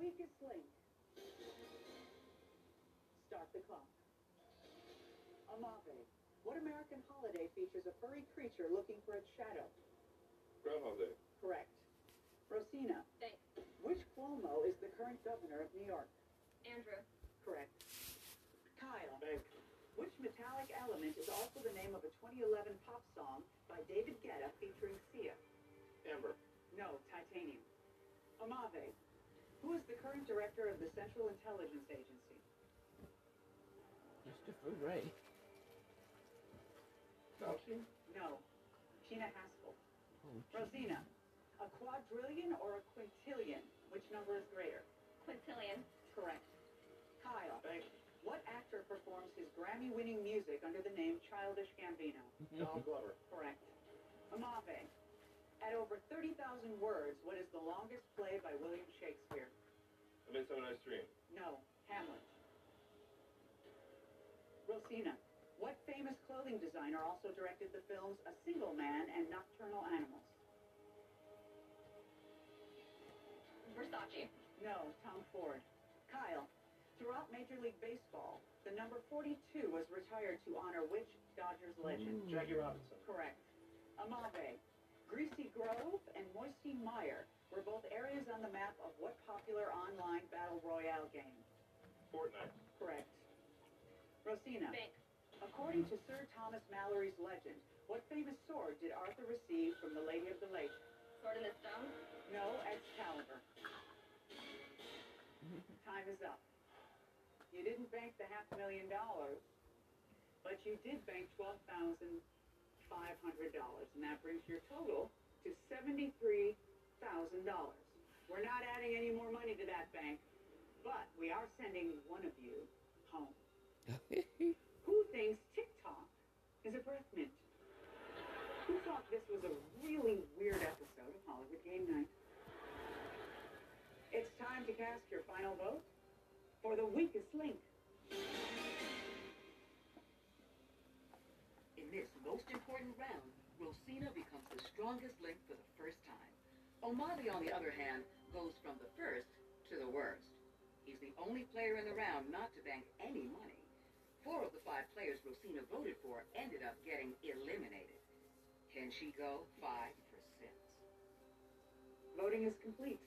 weakest link. Start the clock. Amave. What American holiday features a furry creature looking for its shadow? Groundhog Day. Correct. Rosina. Thanks. Which Cuomo is the current governor of New York? Andrew. Correct. Kyle. Bank. Which metallic element is also the name of a 2011 pop song by David Guetta featuring Sia? Amber. No, titanium. Amave. Who is the current director of the Central Intelligence Agency? Christopher Wray. Fauci. No. Gina Haspel. Oh, Rosina. A quadrillion or a quintillion? Which number is greater? Quintillion. Correct. Kyle. Bank. What actor performs his Grammy-winning music under the name Childish Gambino? Donald Glover. Correct. Amave. At over 30,000 words, what is the longest play by William Shakespeare? A Midsummer Night's Dream. No. Hamlet. Rosina. What famous clothing designer also directed the films A Single Man and Nocturnal Animals? Versace. No. Tom Ford. Kyle. Throughout Major League Baseball, the number 42 was retired to honor which Dodgers legend? Jackie Robinson. Correct. Amave. Greasy Grove and Moisty Mire were both areas on the map of what popular online battle royale game? Fortnite. Correct. Rosina. Bank. According to Sir Thomas Malory's legend, what famous sword did Arthur receive from the Lady of the Lake? Sword in the Stone. No, Excalibur. Time is up. You didn't bank the half million dollars, but you did bank twelve thousand five hundred dollars, and that brings your total to seventy-three thousand dollars. We're not adding any more money to that bank, but we are sending one of you home. In this most important round, Rosina becomes the strongest link for the first time. Omali, on the other hand, goes from the first to the worst. He's the only player in the round not to bank any money. Four of the five players Rosina voted for ended up getting eliminated. Can she go 5%? Voting is complete.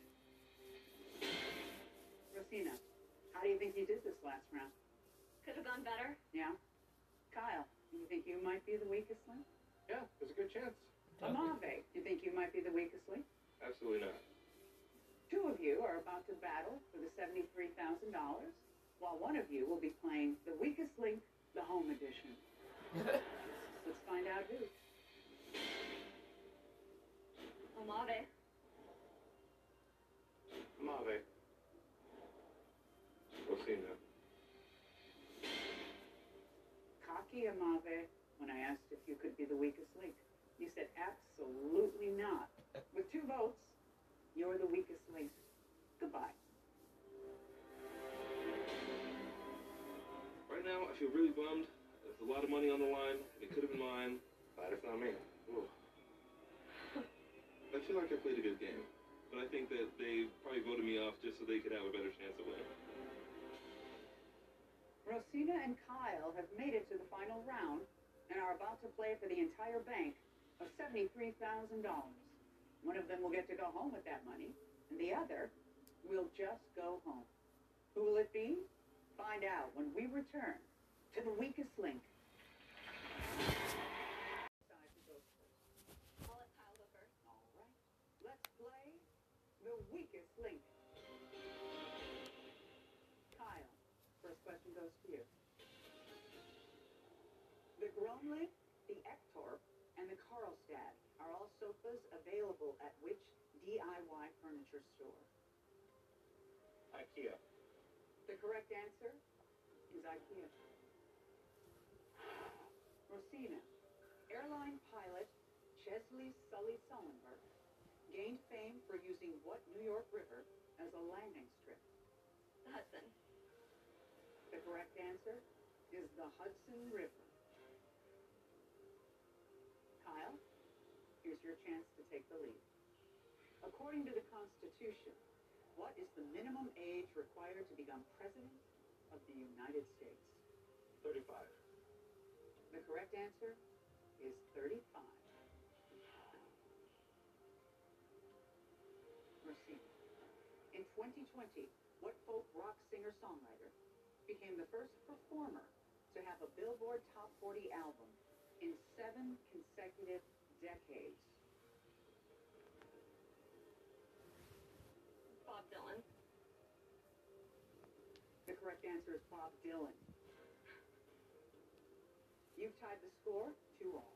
Rosina, how do you think you did this last round? Could have gone better. Yeah? Kyle, you think you might be the weakest link? Yeah, there's a good chance. Amave, you think you might be the weakest link? Absolutely not. Two of you are about to battle for the $73,000, while one of you will be playing the weakest link, the home edition. Let's find out who. Amave. Mave. Rosina. Cocky Amave, when I asked if you could be the weakest link, you said absolutely not. With two votes, you're the weakest link. Goodbye. Right now, I feel really bummed. There's a lot of money on the line. It could have been mine, but it's not me. Ooh. I feel like I played a good game, but I think that they probably voted me off just so they could have a better chance of winning. Rosina and Kyle have made it to the final round and are about to play for the entire bank of $73,000. One of them will get to go home with that money, and the other will just go home. Who will it be? Find out when we return to the weakest link. Grönlid, the Ektorp, and the Karlstad are all sofas available at which DIY furniture store? IKEA. The correct answer is IKEA. Rosina, airline pilot Chesley Sully Sullenberg gained fame for using what New York River as a landing strip? The Hudson. The correct answer is the Hudson River. Your chance to take the lead. According to the Constitution, What is the minimum age required to become president of the United States? 35. The correct answer is 35. Mercy. In 2020, what folk rock singer-songwriter became the first performer to have a Billboard Top 40 album in seven consecutive decades? Bob Dylan. The answer is Bob Dylan. You've tied the score, two all.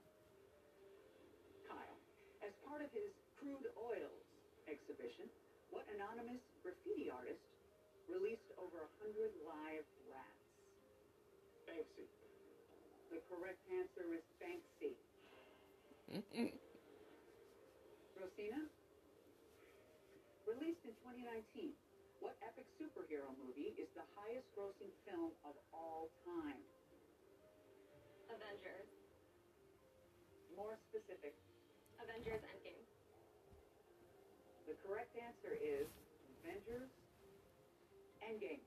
Kyle, as part of his Crude Oils exhibition, what anonymous graffiti artist released over a hundred live rats? Banksy. The correct answer is Banksy. Rosina? Released in 2019, what epic superhero movie is the highest grossing film of all time? Avengers. More specific, Avengers Endgame. the correct answer is Avengers Endgame.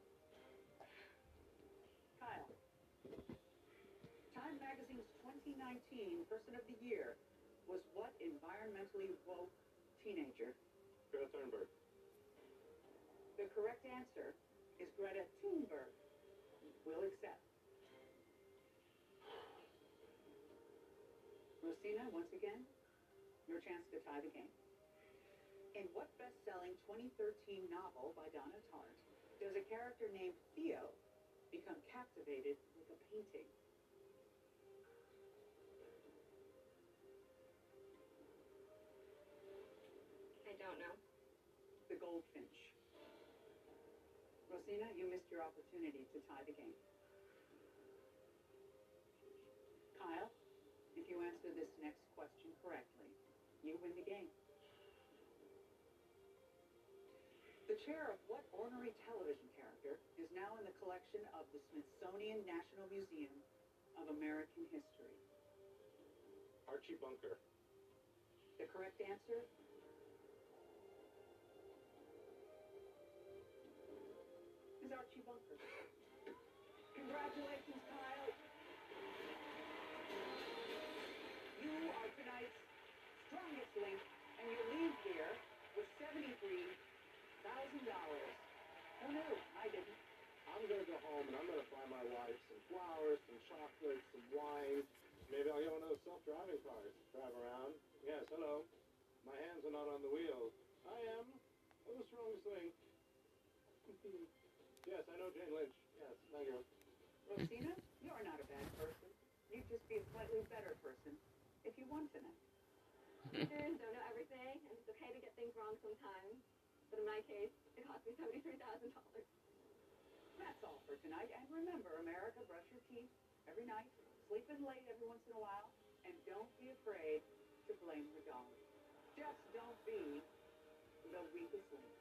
Kyle. Time Magazine's 2019 Person of the Year was what environmentally woke teenager? Greta Thunberg. The correct answer is Greta Thunberg. Will accept. Rosina, once again, your chance to tie the game. In what best-selling 2013 novel by Donna Tartt does a character named Theo become captivated with a painting? I don't know. The Goldfinch. Rosina, you missed your opportunity to tie the game. Kyle, if you answer this next question correctly, you win the game. The chair of what ornery television character is now in the collection of the Smithsonian National Museum of American History? Archie Bunker. The correct answer Congratulations, Kyle. You are tonight's strongest link, and you leave here with seventy-three thousand dollars. Who knew? I didn't. I'm gonna go home and I'm gonna buy my wife some flowers, some chocolate, some wine. Maybe I'll get one of those self-driving cars. Drive around. Yes, hello. My hands are not on the wheel. I am. I'm the strongest link. Yes, I know Jane Lynch. Yes, thank you. Rosina, you're not a bad person. You'd just be a slightly better person if you won tonight. Parents don't know everything, and it's okay to get things wrong sometimes. But in my case, it cost me seventy-three thousand dollars. That's all for tonight. And remember, America, brush your teeth every night, sleep in late every once in a while, and don't be afraid to blame the dog. Just don't be the weakest link.